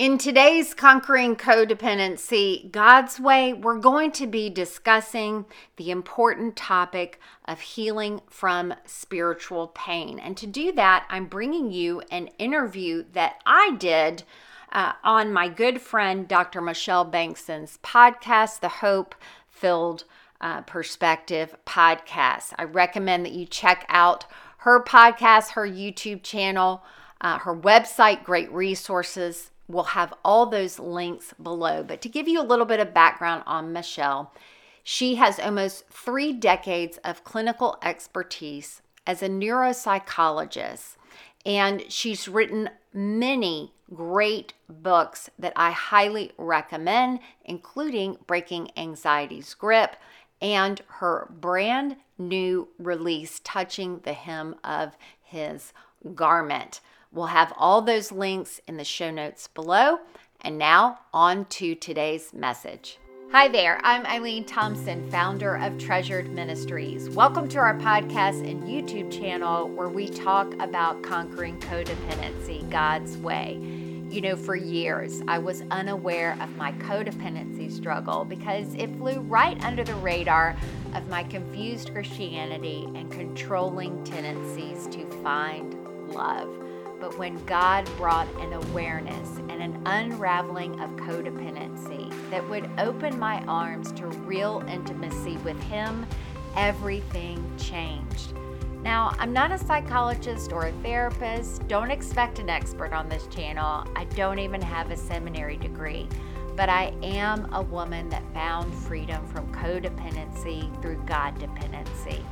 In today's Conquering Codependency God's Way, we're going to be discussing the important topic of healing from spiritual pain. And to do that, I'm bringing you an interview that I did uh, on my good friend Dr. Michelle Bengtson's podcast, the Hope Filled uh, Perspective podcast. I recommend that you check out her podcast, her YouTube channel, uh, her website, great resources We'll have all those links below. But to give you a little bit of background on Michelle, she has almost three decades of clinical expertise as a neuropsychologist, and she's written many great books that I highly recommend, including Breaking Anxiety's Grip and her brand new release, Touching the Hem of His Garment. We'll have all those links in the show notes below. And now, on to today's message. Hi there, I'm Aliene Thompson, founder of Treasured Ministries. Welcome to our podcast and YouTube channel where we talk about conquering codependency God's way. You know, for years, I was unaware of my codependency struggle because it flew right under the radar of my confused Christianity and controlling tendencies to find love. But when God brought an awareness and an unraveling of codependency that would open my arms to real intimacy with Him, everything changed. Now, I'm not a psychologist or a therapist. Don't expect an expert on this channel. I don't even have a seminary degree. But I am a woman that found freedom from codependency through God dependency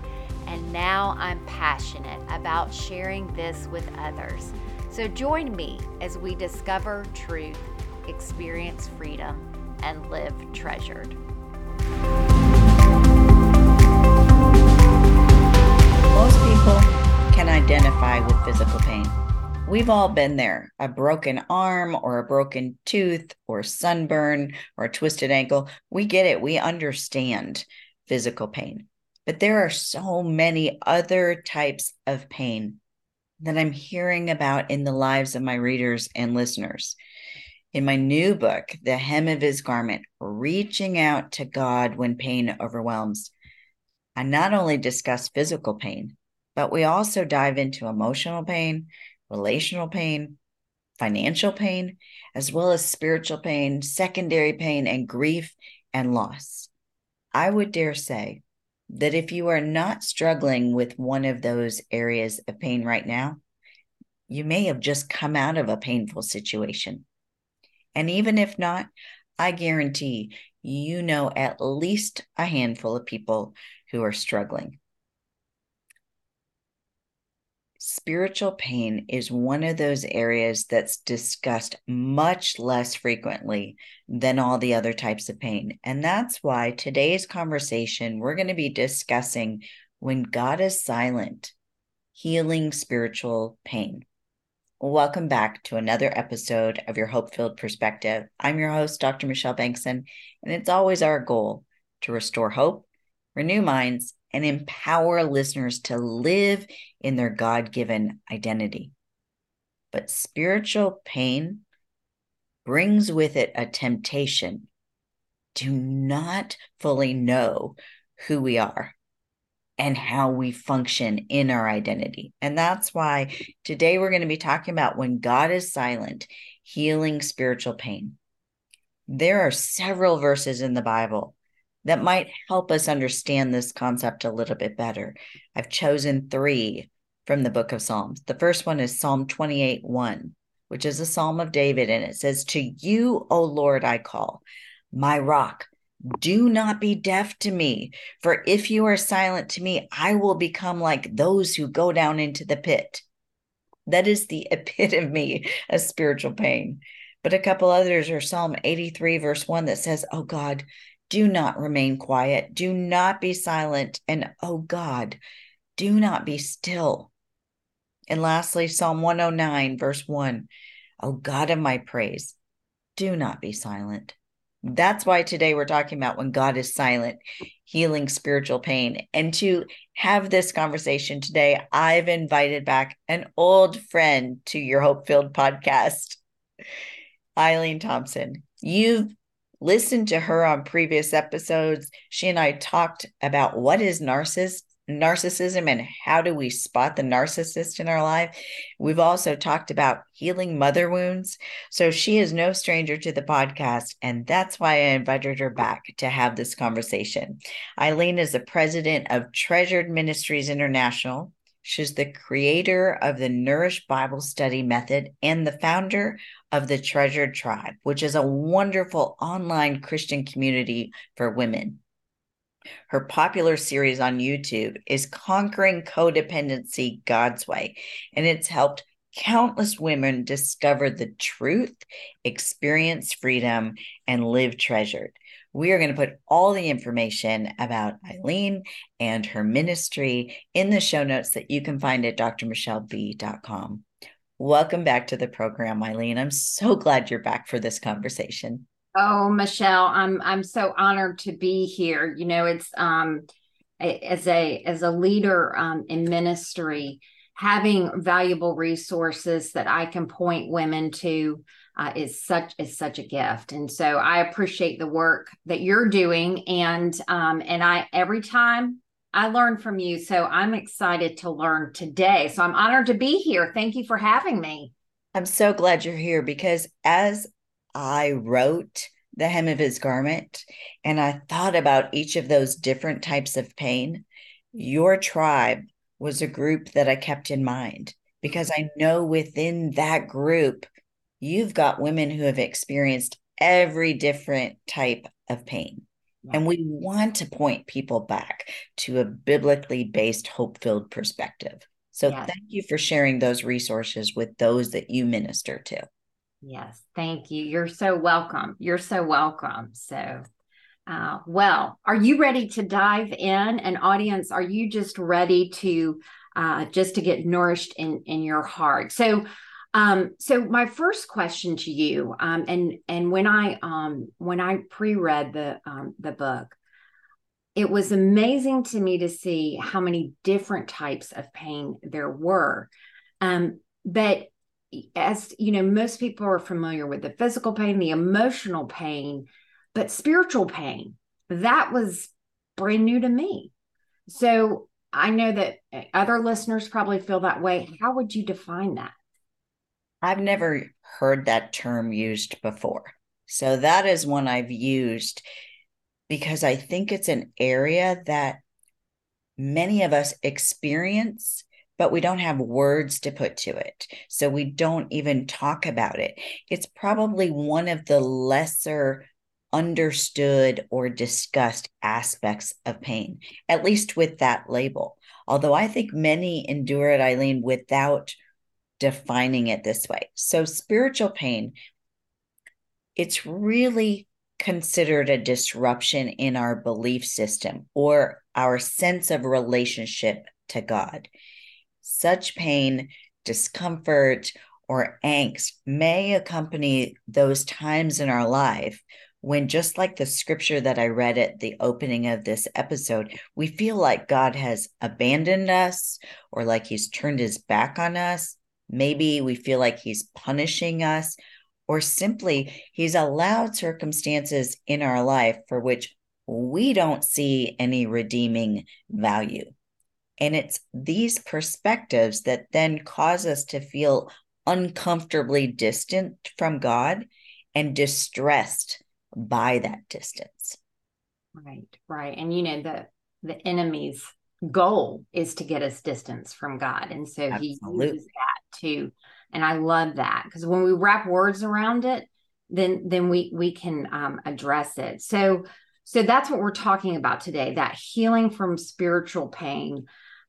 and now I'm passionate about sharing this with others. So join me as we discover truth, experience freedom, and live treasured. Most people can identify with physical pain. We've all been there a broken arm or a broken tooth or sunburn or a twisted ankle. We get it. We understand physical pain. But there are so many other types of pain that I'm hearing about in the lives of my readers and listeners. In my new book, The Hem of His Garment Reaching Out to God When Pain Overwhelms, I not only discuss physical pain, but we also dive into emotional pain, relational pain, financial pain, as well as spiritual pain, secondary pain, and grief and loss. I would dare say that if you are not struggling with one of those areas of pain right now, you may have just come out of a painful situation. And even if not, I guarantee you know at least a handful of people who are struggling. Spiritual pain is one of those areas that's discussed much less frequently than all the other types of pain. And that's why today's conversation, we're going to be discussing when God is silent, healing spiritual pain. Welcome back to another episode of your Hope Filled Perspective. I'm your host, Dr. Michelle Bengtson, and it's always our goal to restore hope, renew minds, and empower listeners to live in their God given identity. But spiritual pain brings with it a temptation to not fully know who we are and how we function in our identity. And that's why today we're going to be talking about when God is silent, healing spiritual pain. There are several verses in the Bible that might help us understand this concept a little bit better. I've chosen three from the book of Psalms. The first one is Psalm 28 1, which is a psalm of David, and it says, To you, O Lord, I call, my rock. Do not be deaf to me, for if you are silent to me, I will become like those who go down into the pit. That is the epitome of spiritual pain. But a couple others are Psalm 83, verse 1, that says, Oh God, do not remain quiet. Do not be silent. And oh God, do not be still. And lastly, Psalm 109, verse 1 Oh God of my praise, do not be silent. That's why today we're talking about when God is silent, healing spiritual pain. And to have this conversation today, I've invited back an old friend to your Hope Filled podcast. Aliene Thompson. You've listened to her on previous episodes. She and I talked about what is narcissist narcissism and how do we spot the narcissist in our life. We've also talked about healing mother wounds. So she is no stranger to the podcast. And that's why I invited her back to have this conversation. Aliene is the president of Treasured Ministries International. She's the creator of the Nourish Bible Study Method and the founder of the Treasured Tribe, which is a wonderful online Christian community for women. Her popular series on YouTube is Conquering Codependency God's Way, and it's helped countless women discover the truth, experience freedom, and live treasured. We are going to put all the information about Aliene and her ministry in the show notes that you can find at drmichelleb.com. Welcome back to the program, Aliene. I'm so glad you're back for this conversation. Oh, Michelle, I'm I'm so honored to be here. You know, it's um as a as a leader um, in ministry, having valuable resources that I can point women to uh, is such is such a gift. And so I appreciate the work that you're doing, and um, and I every time I learn from you. So I'm excited to learn today. So I'm honored to be here. Thank you for having me. I'm so glad you're here because as I wrote the hem of his garment and I thought about each of those different types of pain, your tribe was a group that I kept in mind because I know within that group, you've got women who have experienced every different type of pain. And we want to point people back to a biblically based, hope filled perspective. So yes. thank you for sharing those resources with those that you minister to. Yes, thank you. You're so welcome. You're so welcome. So, uh, well, are you ready to dive in? And audience, are you just ready to uh, just to get nourished in in your heart? So, um, so my first question to you, um, and and when I um when I pre-read the um the book, it was amazing to me to see how many different types of pain there were. Um, but as you know, most people are familiar with the physical pain, the emotional pain, but spiritual pain, that was brand new to me. So I know that other listeners probably feel that way. How would you define that? I've never heard that term used before. So that is one I've used because I think it's an area that many of us experience but we don't have words to put to it. So we don't even talk about it. It's probably one of the lesser understood or discussed aspects of pain, at least with that label. Although I think many endure it, Aliene, without defining it this way. So spiritual pain, it's really considered a disruption in our belief system or our sense of relationship to God. Such pain, discomfort, or angst may accompany those times in our life when, just like the scripture that I read at the opening of this episode, we feel like God has abandoned us or like he's turned his back on us. Maybe we feel like he's punishing us, or simply he's allowed circumstances in our life for which we don't see any redeeming value. And it's these perspectives that then cause us to feel uncomfortably distant from God and distressed by that distance. Right, right. And you know, the the enemy's goal is to get us distance from God. And so Absolutely. he uses that too. And I love that because when we wrap words around it, then then we we can um, address it. So so that's what we're talking about today that healing from spiritual pain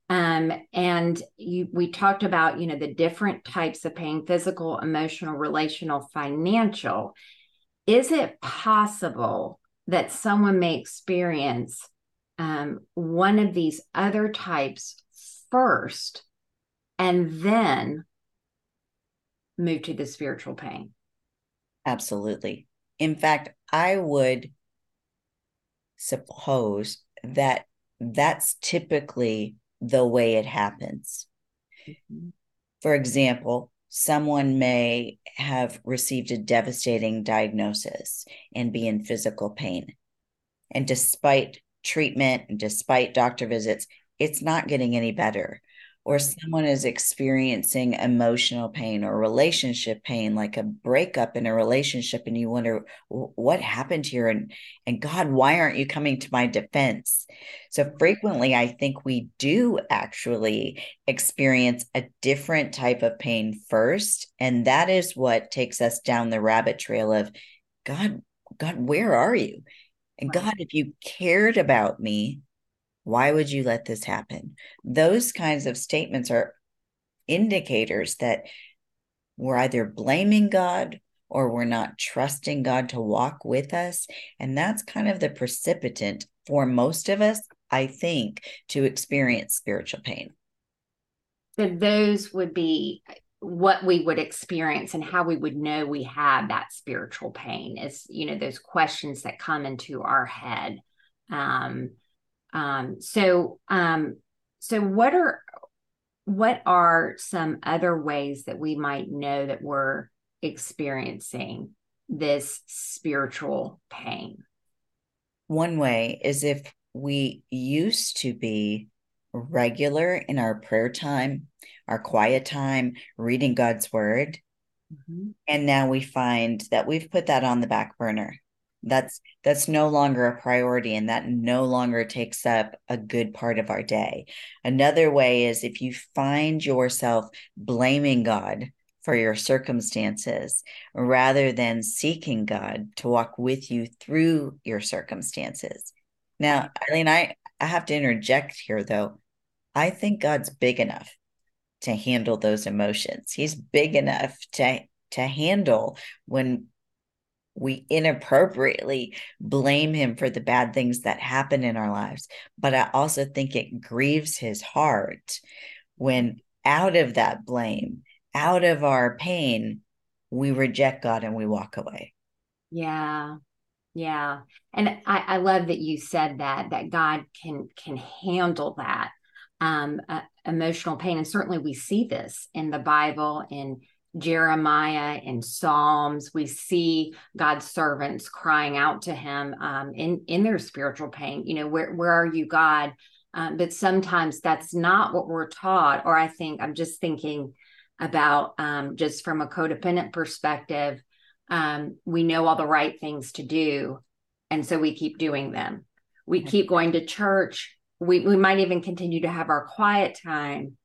um, and you, we talked about, you know, the different types of pain physical, emotional, relational, financial. Is it possible that someone may experience um, one of these other types first and then move to the spiritual pain? Absolutely. In fact, I would suppose that that's typically the way it happens. Mm-hmm. For example, someone may have received a devastating diagnosis and be in physical pain. And despite treatment and despite doctor visits, it's not getting any better or mm-hmm. someone is experiencing emotional pain or relationship pain like a breakup in a relationship and you wonder what happened here? And and god why aren't you coming to my defense? So mm-hmm. frequently i think we do actually experience a different type of pain first and that is what takes us down the rabbit trail of god god where are you? And god if you cared about me why would you let this happen? Those kinds of statements are indicators that we're either blaming God or we're not trusting God to walk with us. And that's kind of the precipitant for most of us, I think, to experience spiritual pain. So those would be what we would experience and how we would know we have that spiritual pain is, you know, those questions that come into our head. Um, um, so, um, so what are what are some other ways that we might know that we're experiencing this spiritual pain? One way is if we used to be regular in our prayer time, our quiet time, reading God's word. Mm-hmm. And now we find that we've put that on the back burner that's that's no longer a priority and that no longer takes up a good part of our day. Another way is if you find yourself blaming god for your circumstances rather than seeking god to walk with you through your circumstances. Now aliene i i have to interject here though. I think god's big enough to handle those emotions. He's big enough to to handle when we inappropriately blame him for the bad things that happen in our lives. But I also think it grieves his heart when out of that blame, out of our pain, we reject God and we walk away. Yeah. Yeah. And I, I love that you said that, that God can can handle that um, uh, emotional pain. And certainly we see this in the Bible in Jeremiah and Psalms, we see God's servants crying out to Him um, in in their spiritual pain. You know, where where are you, God? Um, but sometimes that's not what we're taught. Or I think I'm just thinking about um, just from a codependent perspective. Um, we know all the right things to do, and so we keep doing them. We keep going to church. We we might even continue to have our quiet time,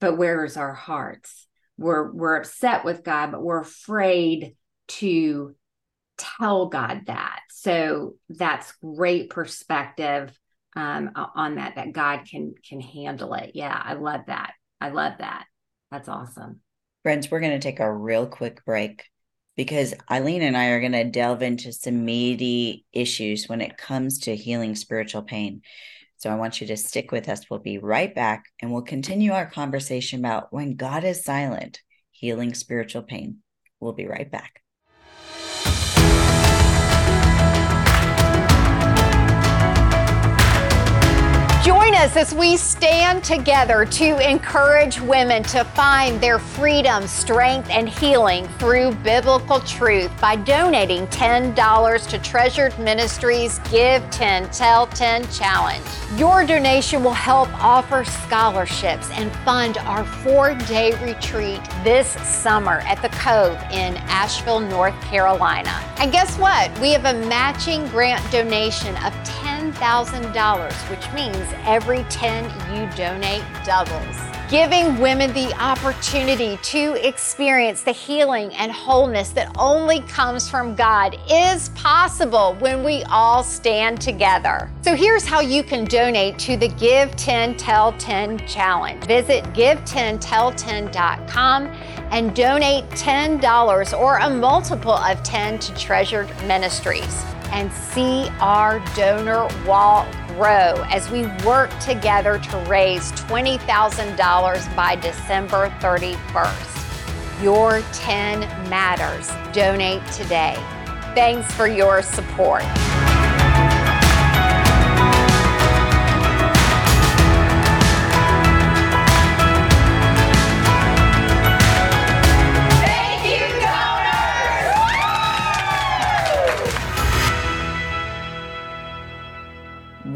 but where is our hearts? We're we're upset with God, but we're afraid to tell God that. So that's great perspective um, on that. That God can can handle it. Yeah, I love that. I love that. That's awesome. Friends, we're going to take a real quick break because Aliene and I are going to delve into some meaty issues when it comes to healing spiritual pain. So I want you to stick with us. We'll be right back and we'll continue our conversation about when God is silent, healing spiritual pain. We'll be right back. Join us as we stand together to encourage women to find their freedom, strength, and healing through biblical truth by donating $10 to Treasured Ministries Give 10 Tell 10 Challenge. Your donation will help offer scholarships and fund our four day retreat this summer at the Cove in Asheville, North Carolina. And guess what? We have a matching grant donation of $10,000, which means every 10 you donate doubles. Giving women the opportunity to experience the healing and wholeness that only comes from God is possible when we all stand together. So here's how you can donate to the Give 10 Tell 10 challenge. Visit give10tell10.com and donate $10 or a multiple of 10 to Treasured Ministries and see our donor wall grow as we work together to raise $20,000 by December 31st. Your 10 matters. Donate today. Thanks for your support.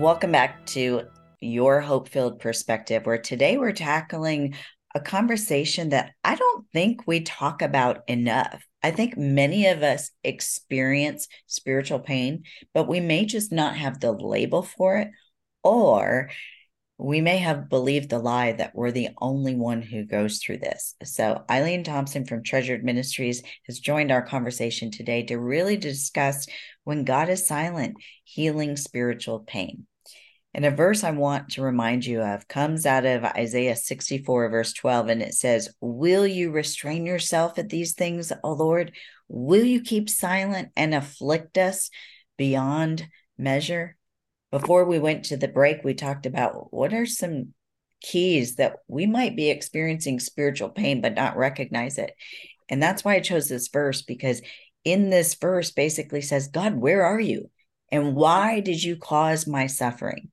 Welcome back to Your Hope Filled Perspective, where today we're tackling a conversation that I don't think we talk about enough. I think many of us experience spiritual pain, but we may just not have the label for it, or we may have believed the lie that we're the only one who goes through this. So, Aliene Thompson from Treasured Ministries has joined our conversation today to really discuss when God is silent, healing spiritual pain. And a verse I want to remind you of comes out of Isaiah 64, verse 12, and it says, Will you restrain yourself at these things, O Lord? Will you keep silent and afflict us beyond measure? Before we went to the break, we talked about what are some keys that we might be experiencing spiritual pain but not recognize it. And that's why I chose this verse because in this verse basically says, God, where are you? And why did you cause my suffering?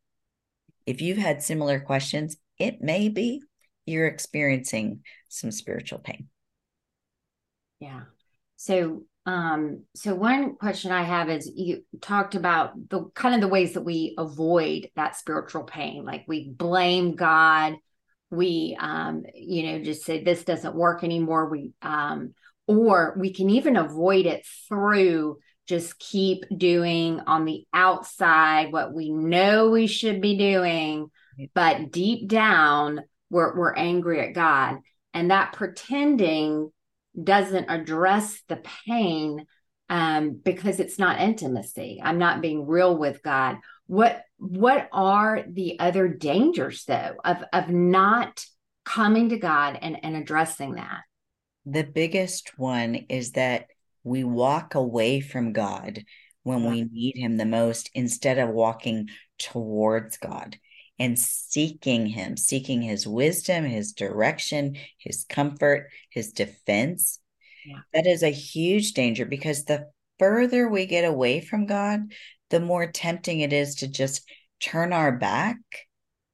If you've had similar questions, it may be you're experiencing some spiritual pain. Yeah. So, um, so one question I have is you talked about the kind of the ways that we avoid that spiritual pain, like we blame God, we, um, you know, just say this doesn't work anymore. We, um, or we can even avoid it through just keep doing on the outside what we know we should be doing, but deep down, we're, we're angry at God. And that pretending doesn't address the pain um, because it's not intimacy. I'm not being real with God. What what are the other dangers though of of not coming to God and, and addressing that? The biggest one is that we walk away from God when yeah. we need Him the most instead of walking towards God and seeking Him, seeking His wisdom, His direction, His comfort, His defense. Yeah. That is a huge danger because the further we get away from God, the more tempting it is to just turn our back.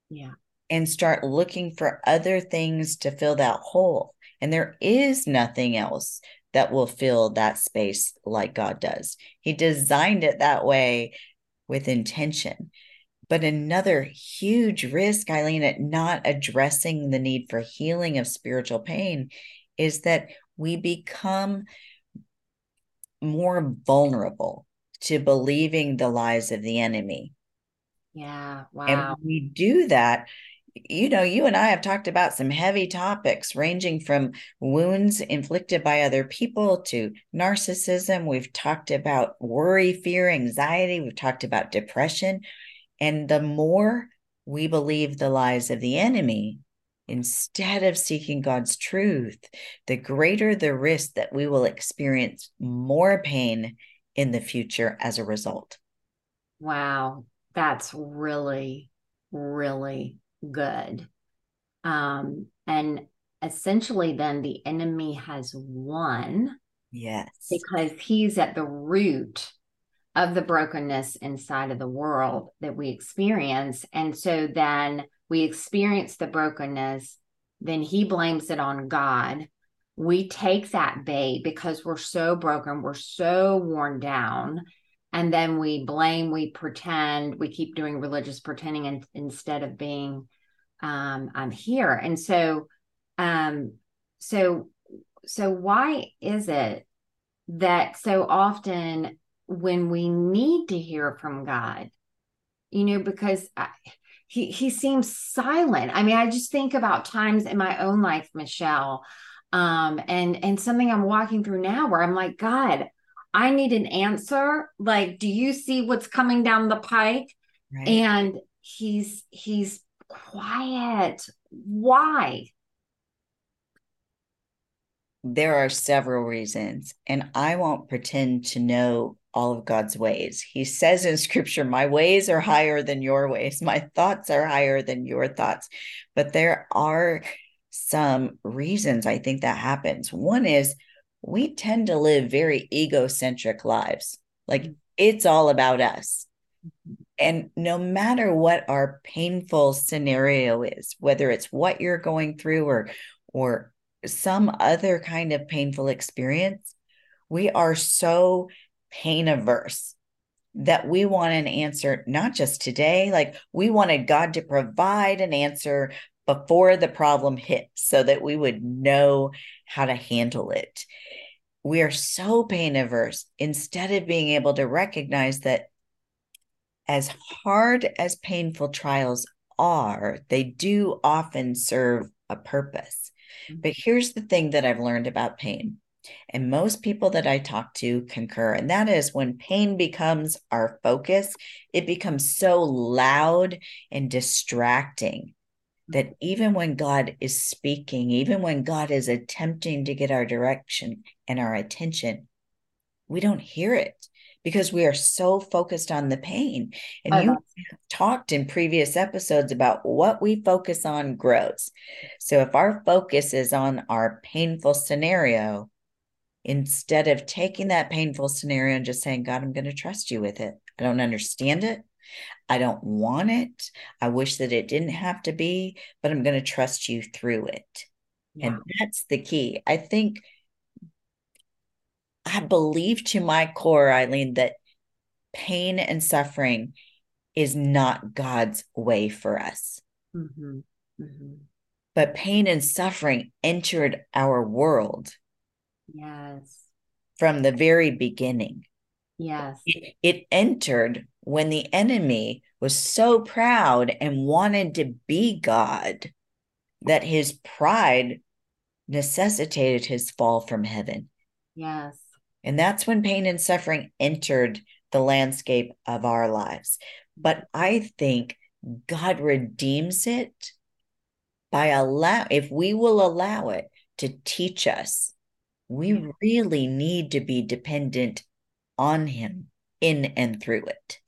Yeah. And start looking for other things to fill that hole. And there is nothing else that will fill that space like God does. He designed it that way with intention. But another huge risk, Aliene, at not addressing the need for healing of spiritual pain is that we become more vulnerable to believing the lies of the enemy. Yeah, wow. And we do that you know, you and I have talked about some heavy topics ranging from wounds inflicted by other people to narcissism. We've talked about worry, fear, anxiety. We've talked about depression. And the more we believe the lies of the enemy, instead of seeking God's truth, the greater the risk that we will experience more pain in the future as a result. Wow. That's really, really good. Um, and essentially, then the enemy has won. Yes. Because he's at the root of the brokenness inside of the world that we experience. And so then we experience the brokenness, then he blames it on God. We take that bait because we're so broken, we're so worn down. And then we blame, we pretend, we keep doing religious pretending and, instead of being um, I'm here. And so, um, so, so why is it that so often when we need to hear from God, you know, because I, he he seems silent. I mean, I just think about times in my own life, Michelle, um, and and something I'm walking through now where I'm like, God, I need an answer. Like, do you see what's coming down the pike? Right. And he's he's quiet. Why? There are several reasons, and I won't pretend to know all of God's ways. He says in scripture, My ways are higher than your ways, my thoughts are higher than your thoughts. But there are some reasons I think that happens. One is we tend to live very egocentric lives, like mm-hmm. it's all about us. Mm-hmm. And no matter what our painful scenario is, whether it's what you're going through or or some other kind of painful experience, we are so pain averse. that we want an answer, not just today, like we wanted God to provide an answer before the problem hit so that we would know how to handle it. We are so pain averse instead of being able to recognize that as hard as painful trials are, they do often serve a purpose. Mm-hmm. But here's the thing that I've learned about pain and most people that I talk to concur. And that is when pain becomes our focus, it becomes so loud and distracting that even when God is speaking, even when God is attempting to get our direction and our attention, we don't hear it because we are so focused on the pain. And you uh-huh. talked in previous episodes about what we focus on grows. So if our focus is on our painful scenario, instead of taking that painful scenario and just saying, God, I'm going to trust you with it. I don't understand it. I don't want it. I wish that it didn't have to be, but I'm going to trust you through it. Yeah. And that's the key. I think I believe to my core, Aliene, that pain and suffering is not God's way for us. Mm-hmm. Mm-hmm. But pain and suffering entered our world Yes. From the very beginning. Yes. It, it entered when the enemy was so proud and wanted to be God that his pride necessitated his fall from heaven. Yes. And that's when pain and suffering entered the landscape of our lives. But I think God redeems it by allow if we will allow it to teach us we really need to be dependent on him in and through it.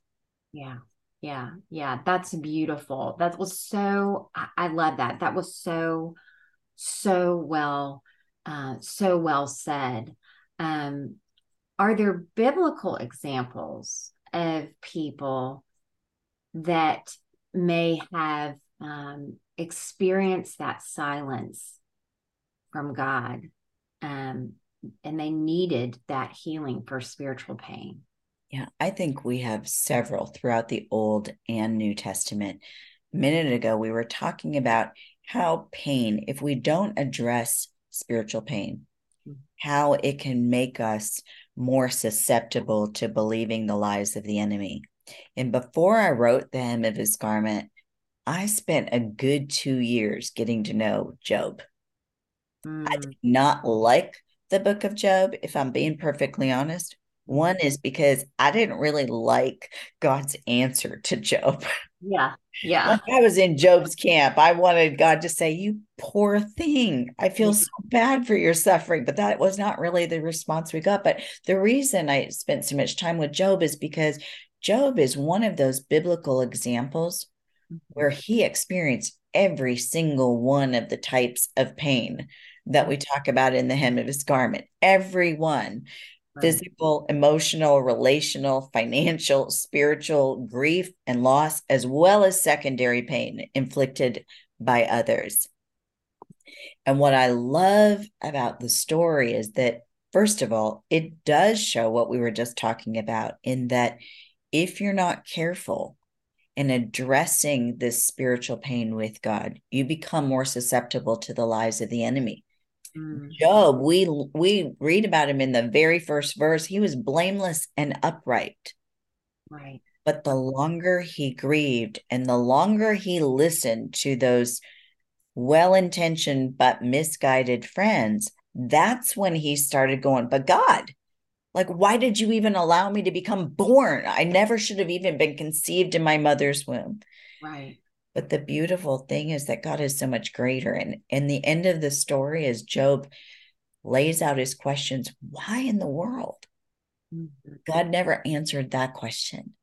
Yeah. Yeah. Yeah. That's beautiful. That was so, I, I love that. That was so, so well, uh, so well said. Um, are there biblical examples of people that may have um, experienced that silence from God? um, and they needed that healing for spiritual pain. Yeah, I think we have several throughout the Old and New Testament. A minute ago, we were talking about how pain, if we don't address spiritual pain, mm-hmm. how it can make us more susceptible to believing the lies of the enemy. And before I wrote The Hem of His Garment, I spent a good two years getting to know Job. Mm. I did not like the book of Job, if I'm being perfectly honest. One is because I didn't really like God's answer to Job. Yeah. Yeah. I was in Job's camp. I wanted God to say, You poor thing. I feel so bad for your suffering. But that was not really the response we got. But the reason I spent so much time with Job is because Job is one of those biblical examples mm-hmm. where he experienced every single one of the types of pain that we talk about in the hem of his garment. Everyone, physical, emotional, relational, financial, spiritual, grief and loss, as well as secondary pain inflicted by others. And what I love about the story is that, first of all, it does show what we were just talking about in that if you're not careful, in addressing this spiritual pain with God, you become more susceptible to the lies of the enemy. Mm. Job, we we read about him in the very first verse. He was blameless and upright. Right. But the longer he grieved and the longer he listened to those well-intentioned but misguided friends, that's when he started going, but God, like, why did you even allow me to become born? I never should have even been conceived in my mother's womb. Right. But the beautiful thing is that God is so much greater. And in the end of the story, is Job lays out his questions, why in the world? Mm-hmm. God never answered that question,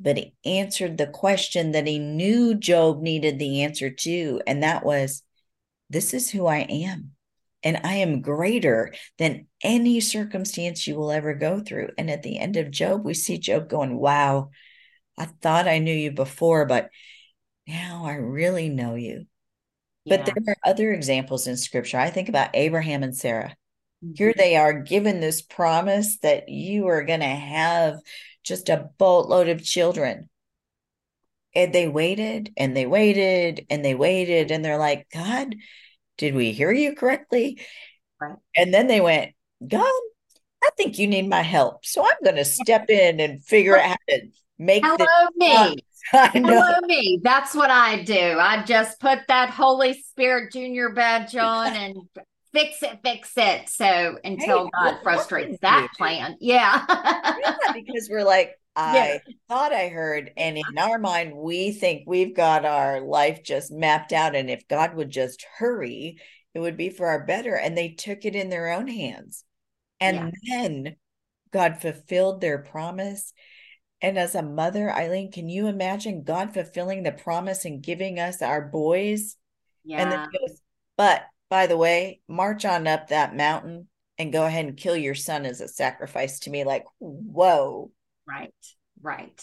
but he answered the question that he knew Job needed the answer to. And that was, This is who I am. And I am greater than any circumstance you will ever go through. And at the end of Job, we see Job going, Wow, I thought I knew you before, but now I really know you. Yeah. But there are other examples in scripture. I think about Abraham and Sarah. Mm-hmm. Here they are given this promise that you are going to have just a boatload of children. And they waited and they waited and they waited and they're like, God, did we hear you correctly? Right. And then they went, God, I think you need my help. So I'm going to step in and figure out how to make Hello, me. I know. Hello, me. That's what I do. I just put that Holy Spirit Junior badge on and fix it, fix it. So until hey, God frustrates that plan. Yeah. yeah. Because we're like, I yeah. thought I heard, and in our mind, we think we've got our life just mapped out. And if God would just hurry, it would be for our better. And they took it in their own hands. And yeah. then God fulfilled their promise. And as a mother, Aliene, can you imagine God fulfilling the promise and giving us our boys? Yeah. And then goes, but by the way, march on up that mountain and go ahead and kill your son as a sacrifice to me. Like, whoa. Right, right,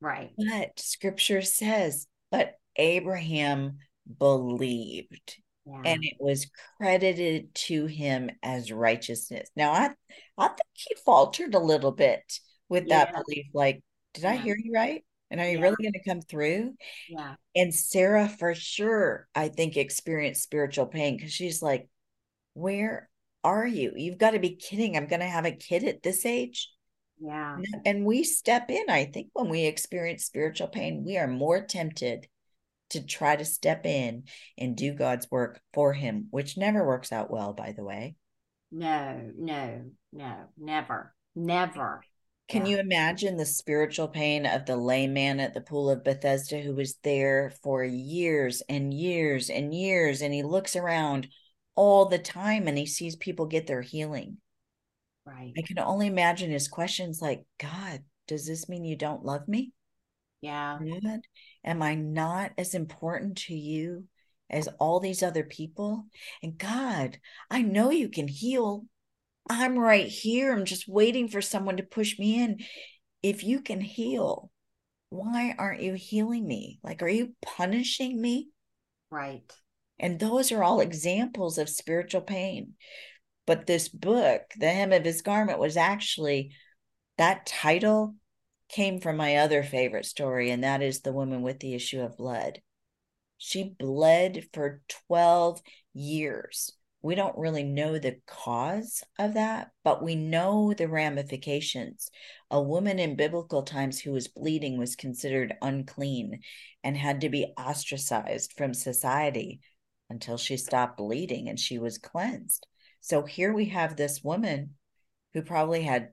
right. But scripture says, but Abraham believed. Yeah. And it was credited to him as righteousness. Now, I, I think he faltered a little bit with yeah. that belief. Like, did yeah. I hear you right? And are you really going to come through? Yeah. And Sarah, for sure, I think experienced spiritual pain because she's like, Where are you? You've got to be kidding. I'm going to have a kid at this age. Yeah. And we step in, I think, when we experience spiritual pain, we are more tempted to try to step in and do God's work for Him, which never works out well, by the way. No, no, no, never, never. Can yeah. you imagine the spiritual pain of the layman at the pool of Bethesda who was there for years and years and years? And he looks around all the time and he sees people get their healing. Right. I can only imagine his questions like, God, does this mean you don't love me? Yeah. God, am I not as important to you as all these other people? And God, I know you can heal. I'm right here. I'm just waiting for someone to push me in. If you can heal, why aren't you healing me? Like, are you punishing me? Right. And those are all examples of spiritual pain. But this book, The Hem of His Garment, was actually that title came from my other favorite story, and that is the woman with the issue of blood. She bled for 12 years. We don't really know the cause of that, but we know the ramifications. A woman in biblical times who was bleeding was considered unclean and had to be ostracized from society until she stopped bleeding and she was cleansed. So here we have this woman who probably had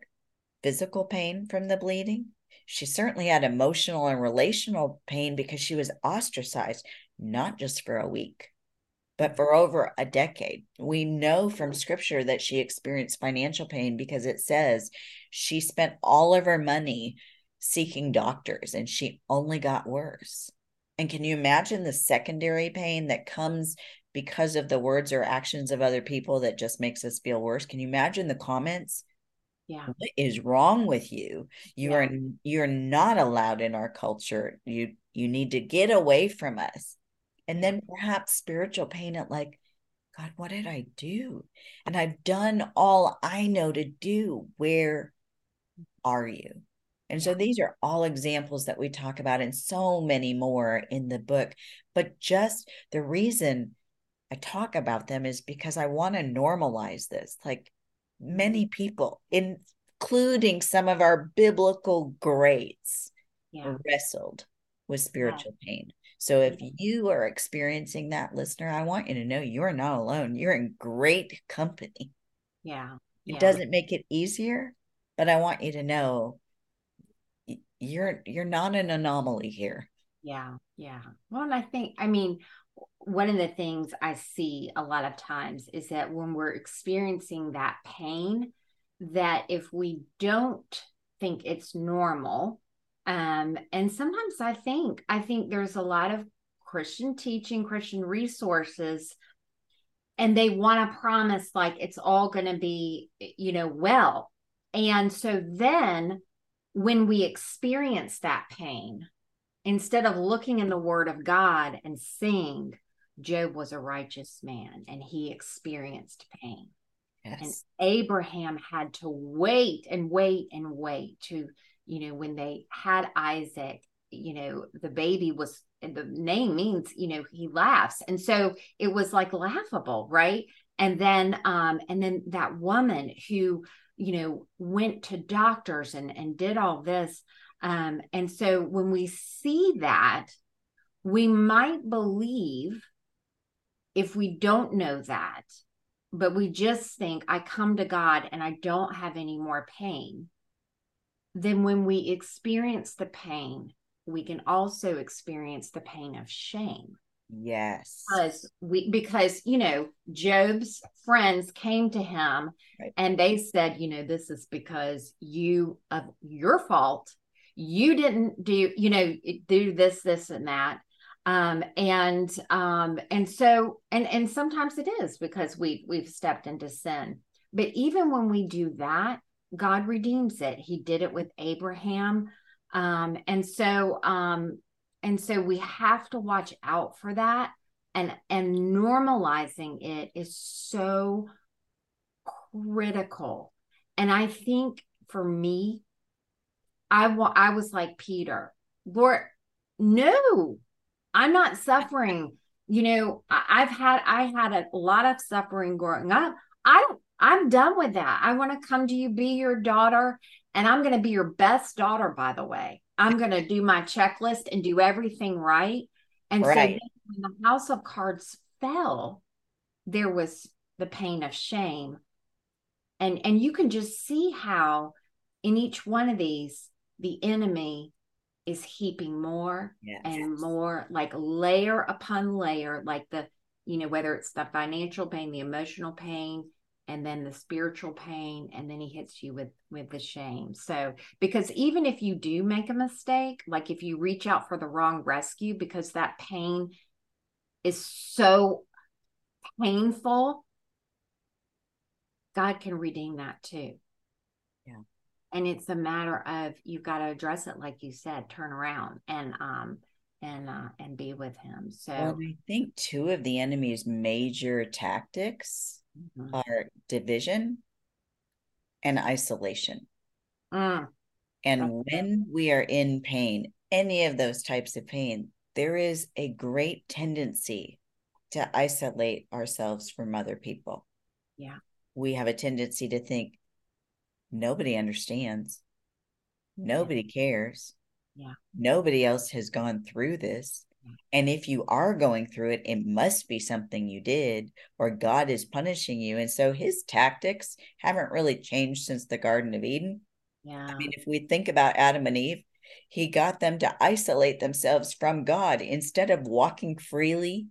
physical pain from the bleeding. She certainly had emotional and relational pain because she was ostracized, not just for a week, but for over a decade. We know from scripture that she experienced financial pain because it says she spent all of her money seeking doctors and she only got worse. And can you imagine the secondary pain that comes because of the words or actions of other people that just makes us feel worse. Can you imagine the comments? Yeah. What is wrong with you? You yeah. are you're not allowed in our culture. You you need to get away from us. And then perhaps spiritual pain at like, God, what did I do? And I've done all I know to do. Where are you? And so these are all examples that we talk about and so many more in the book. But just the reason I talk about them is because I want to normalize this. Like many mm-hmm. people, including some of our biblical greats, yeah. wrestled with spiritual yeah. pain. So if mm-hmm. you are experiencing that, listener, I want you to know you are not alone. You're in great company. Yeah. It doesn't make it easier, but I want you to know you're you're not an anomaly here. Yeah. Yeah. Well, and I think I mean one of the things I see a lot of times is that when we're experiencing that pain, that if we don't think it's normal, um, and sometimes I think, I think there's a lot of Christian teaching, Christian resources, and they want to promise like it's all going to be, you know, well. And so then when we experience that pain, instead of looking in the word of God and seeing, Job was a righteous man and he experienced pain. Yes. And Abraham had to wait and wait and wait to, you know, when they had Isaac, you know, the baby was, the name means, you know, he laughs. And so it was like laughable, right? And then, um, and then that woman who, you know, went to doctors and, and did all this. Um, and so when we see that, we might believe if we don't know that but we just think I come to God and I don't have any more pain, then when we experience the pain, we can also experience the pain of shame. Yes. Because we because you know, Job's friends came to him right. and they said, you know, this is because you of your fault. You didn't do, you know, do this, this, and that um, and um, and so and and sometimes it is because we we've stepped into sin but even when we do that god redeems it he did it with abraham um, and so um, and so we have to watch out for that and and normalizing it is so critical and i think for me i wa- i was like peter lord no I'm not suffering. You know, I've had I had a lot of suffering growing up. I I'm done with that. I want to come to you, be your daughter, and I'm going to be your best daughter. By the way, I'm going to do my checklist and do everything right. And right. so when the house of cards fell, there was the pain of shame, and and you can just see how in each one of these the enemy is heaping more yes. and more like layer upon layer like the you know whether it's the financial pain the emotional pain and then the spiritual pain and then he hits you with with the shame. So because even if you do make a mistake like if you reach out for the wrong rescue because that pain is so painful god can redeem that too. Yeah. and it's a matter of you've got to address it like you said turn around and um and uh and be with him. So well, i think two of the enemy's major tactics mm-hmm. are division and isolation mm. and That's when we are in pain any of those types of pain there is a great tendency to isolate ourselves from other people yeah we have a tendency to think nobody understands. Nobody yeah. cares. Yeah. Nobody else has gone through this. And if you are going through it, it must be something you did or God is punishing you. And so his tactics haven't really changed since the Garden of Eden. Yeah. I mean, if we think about Adam and Eve, he got them to isolate themselves from God instead of walking freely,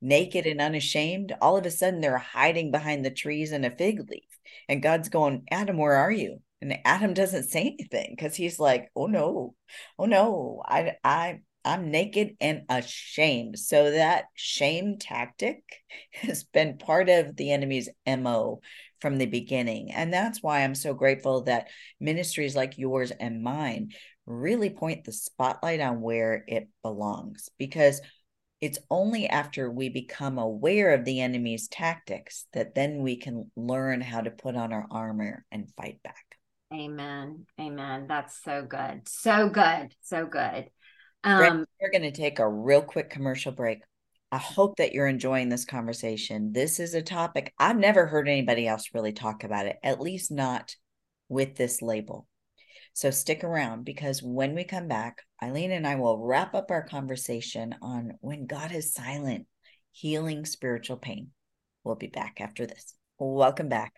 naked and unashamed. All of a sudden, they're hiding behind the trees and a fig leaf. And God's going, Adam, where are you? And Adam doesn't say anything because he's like, oh no, oh no, I I I'm naked and ashamed. So that shame tactic has been part of the enemy's MO from the beginning. And that's why I'm so grateful that ministries like yours and mine really point the spotlight on where it belongs because it's only after we become aware of the enemy's tactics that then we can learn how to put on our armor and fight back. Amen. Amen. That's so good. So good. So good. Um, we're going to take a real quick commercial break. I hope that you're enjoying this conversation. This is a topic I've never heard anybody else really talk about it, at least not with this label. So stick around because when we come back, Aliene and I will wrap up our conversation on when God is silent, healing spiritual pain. We'll be back after this. Welcome back.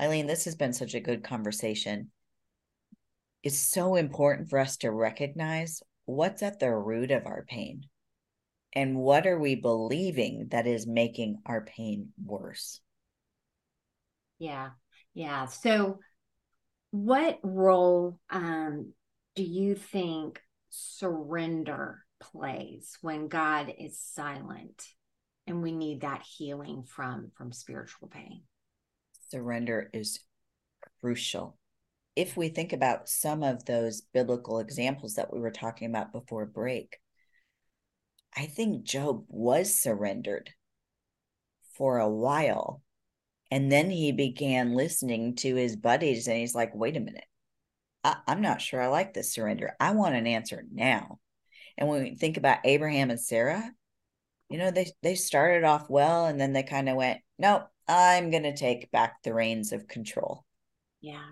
Aliene, this has been such a good conversation. It's so important for us to recognize what's at the root of our pain and what are we believing that is making our pain worse. Yeah. Yeah. So, what role um, do you think surrender plays when God is silent and we need that healing from from spiritual pain? Surrender is crucial. If we think about some of those biblical examples that we were talking about before break, I think Job was surrendered for a while And then he began listening to his buddies and he's like, wait a minute. I, am not sure I like this surrender. I want an answer now. And when we think about Abraham and Sarah, you know, they they started off well and then they kind of went, nope, I'm gonna take back the reins of control. Yeah.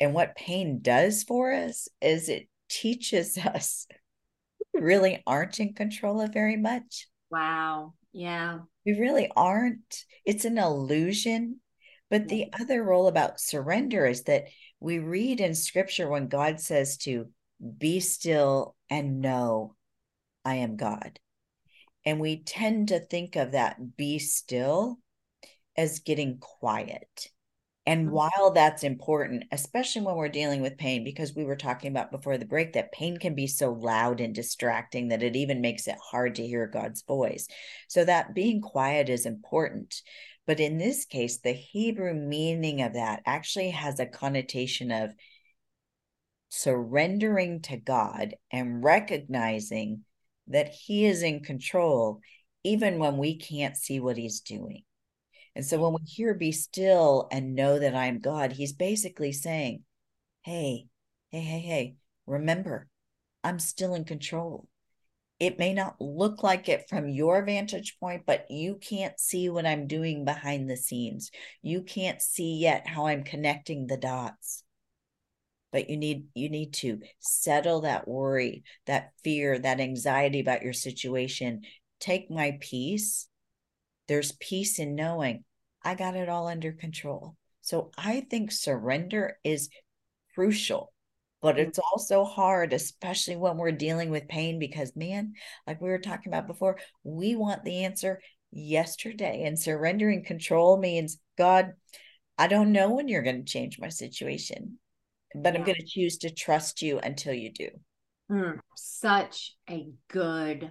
And what pain does for us is it teaches us we really aren't in control of very much. Wow. Yeah. We really aren't. It's an illusion. But the other role about surrender is that we read in scripture when God says to be still and know I am God. And we tend to think of that be still as getting quiet. And mm-hmm. while that's important, especially when we're dealing with pain, because we were talking about before the break that pain can be so loud and distracting that it even makes it hard to hear God's voice. So that being quiet is important. But in this case, the Hebrew meaning of that actually has a connotation of surrendering to God and recognizing that He is in control, even when we can't see what He's doing. And so when we hear be still and know that I'm God, he's basically saying, hey, hey, hey, hey, remember, I'm still in control. It may not look like it from your vantage point, but you can't see what I'm doing behind the scenes. You can't see yet how I'm connecting the dots. But you need you need to settle that worry, that fear, that anxiety about your situation. Take my peace. There's peace in knowing I got it all under control. So I think surrender is crucial, but mm. it's also hard, especially when we're dealing with pain, because man, like we were talking about before, we want the answer yesterday. And surrendering control means, God, I don't know when you're going to change my situation, but yeah. I'm going to choose to trust you until you do. Mm, such a good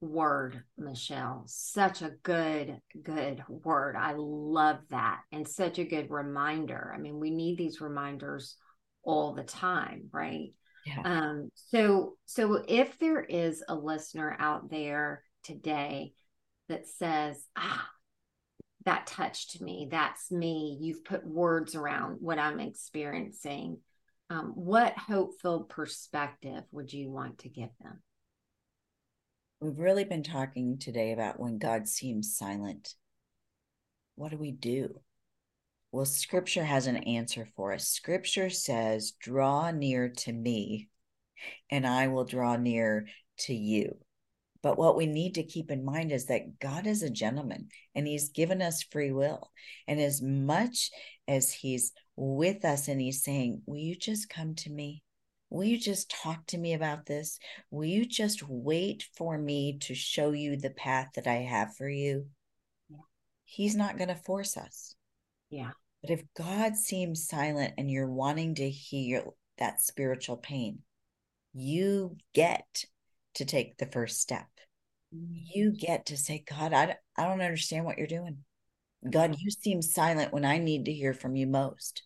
word, Michelle. Such a good, good word. I love that. And such a good reminder. I mean, we need these reminders all the time, right? Yeah. Um, so so if there is a listener out there today that says, ah, that touched me, that's me, you've put words around what I'm experiencing. Um, what hope filled perspective would you want to give them? We've really been talking today about when God seems silent. What do we do? Well, scripture has an answer for us. Scripture says, Draw near to me, and I will draw near to you. But what we need to keep in mind is that God is a gentleman and he's given us free will. And as much as he's with us and he's saying, Will you just come to me? Will you just talk to me about this? Will you just wait for me to show you the path that I have for you? Yeah. He's not going to force us. Yeah. But if God seems silent and you're wanting to heal that spiritual pain, you get to take the first step. Mm-hmm. You get to say, God, I, I don't understand what you're doing. God, you seem silent when I need to hear from you most.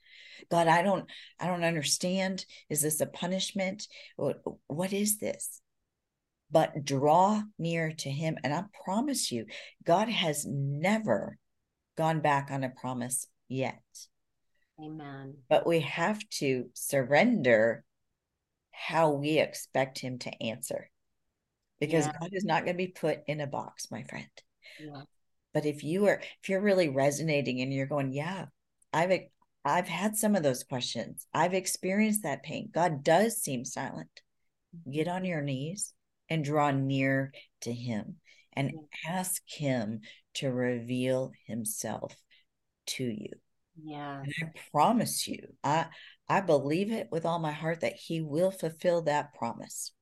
God, I don't, I don't understand. Is this a punishment? What, what is this? But draw near to him. And I promise you, God has never gone back on a promise yet. Amen. But we have to surrender how we expect him to answer because yeah. God is not going to be put in a box, my friend. Yeah. But if you are, if you're really resonating and you're going, yeah, I've I've had some of those questions. I've experienced that pain. God does seem silent. Get mm-hmm. on your knees and draw near to Him and ask Him to reveal Himself to you. Yeah. I promise you, I I believe it with all my heart that He will fulfill that promise.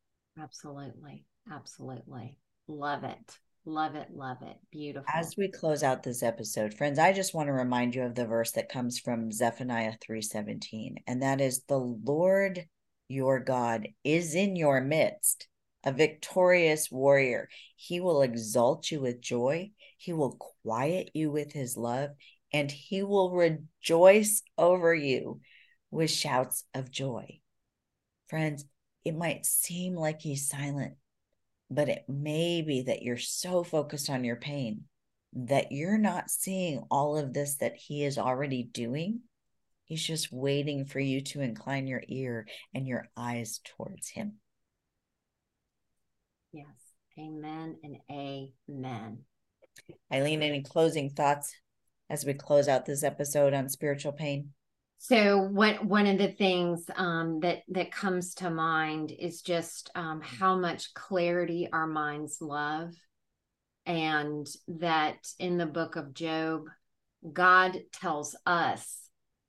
Absolutely. Absolutely. Love it. Love it, love it. Beautiful. As we close out this episode, friends, I just want to remind you of the verse that comes from Zephaniah 3:17, and that is the Lord your God is in your midst, a victorious warrior. He will exalt you with joy, he will quiet you with his love, and he will rejoice over you with shouts of joy. Friends, it might seem like he's silent, but it may be that you're so focused on your pain that you're not seeing all of this that he is already doing. He's just waiting for you to incline your ear and your eyes towards him. Yes. Amen and amen. Aliene, any closing thoughts as we close out this episode on spiritual pain? So one one of the things um, that that comes to mind is just um, how much clarity our minds love, and that in the book of Job, God tells us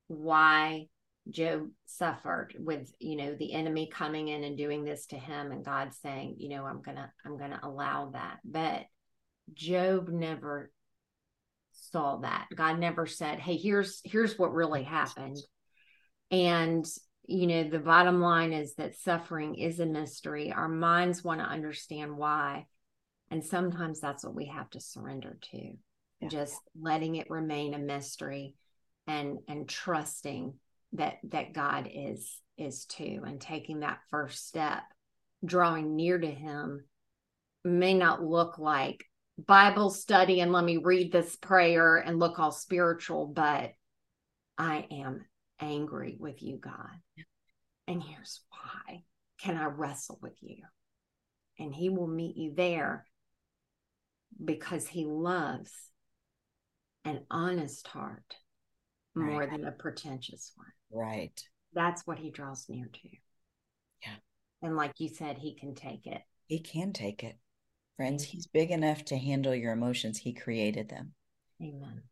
why Job suffered with you know the enemy coming in and doing this to him, and God saying, you know, I'm gonna I'm gonna allow that, but Job never saw that. God never said, "Hey, here's here's what really happened." And you know, the bottom line is that suffering is a mystery. Our minds want to understand why, and sometimes that's what we have to surrender to. Yeah. Just letting it remain a mystery and and trusting that that God is is too and taking that first step drawing near to him may not look like Bible study and let me read this prayer and look all spiritual, but I am angry with you, God. And here's why. Can I wrestle with you? And He will meet you there because He loves an honest heart more right. than a pretentious one. Right. That's what He draws near to. Yeah. And like you said, He can take it. He can take it. Friends, mm-hmm. he's big enough to handle your emotions. He created them. Amen.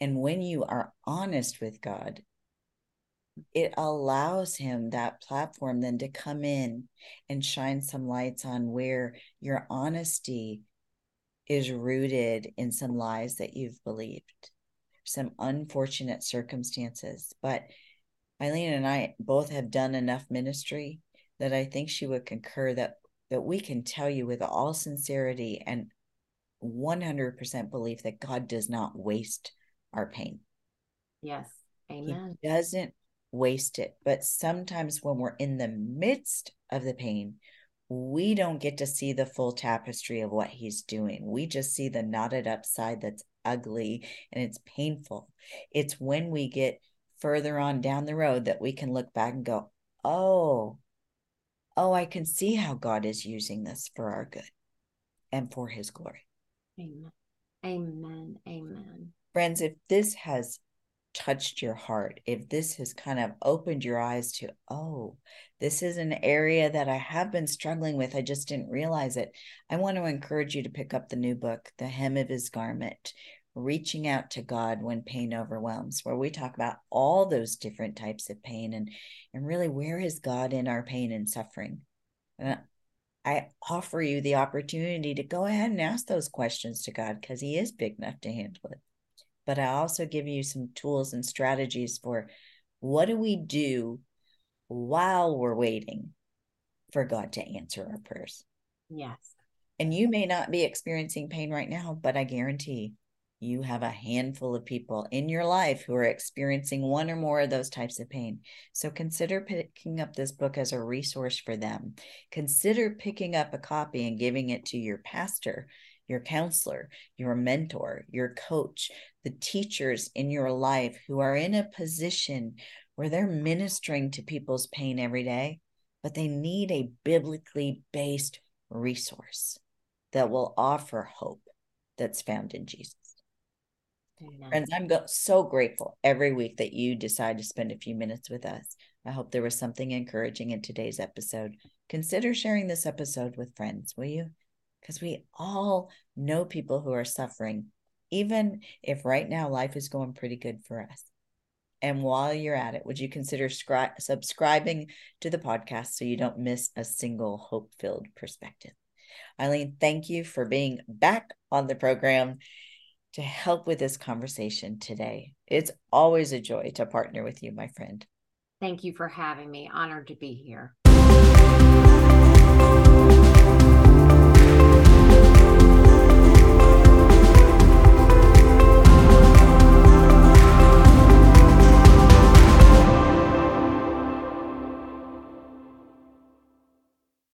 And when you are honest with God, it allows him that platform then to come in and shine some lights on where your honesty is rooted in some lies that you've believed, some unfortunate circumstances. But Aliene and I both have done enough ministry that I think she would concur that that we can tell you with all sincerity and 100% belief that God does not waste our pain. Yes. Amen. He doesn't waste it. But sometimes when we're in the midst of the pain, we don't get to see the full tapestry of what he's doing. We just see the knotted up side that's ugly and it's painful. It's when we get further on down the road that we can look back and go, oh, oh, I can see how God is using this for our good and for his glory. Amen. Amen. Amen. Friends, if this has touched your heart, if this has kind of opened your eyes to, oh, this is an area that I have been struggling with, I just didn't realize it. I want to encourage you to pick up the new book, The Hem of His Garment Reaching Out to God When Pain Overwhelms, where we talk about all those different types of pain and, and really where is God in our pain and suffering. And I offer you the opportunity to go ahead and ask those questions to God because He is big enough to handle it but I also give you some tools and strategies for what do we do while we're waiting for God to answer our prayers. Yes. And you may not be experiencing pain right now, but I guarantee you have a handful of people in your life who are experiencing one or more of those types of pain. So consider picking up this book as a resource for them. Consider picking up a copy and giving it to your pastor your counselor, your mentor, your coach, the teachers in your life who are in a position where they're ministering to people's pain every day, but they need a biblically based resource that will offer hope that's found in Jesus. Friends, I'm go- so grateful every week that you decide to spend a few minutes with us. I hope there was something encouraging in today's episode. Consider sharing this episode with friends, will you? because we all know people who are suffering, even if right now life is going pretty good for us. And while you're at it, would you consider scri- subscribing to the podcast so you don't miss a single hope filled perspective? Aliene, thank you for being back on the program to help with this conversation today. It's always a joy to partner with you, my friend. Thank you for having me. Honored to be here.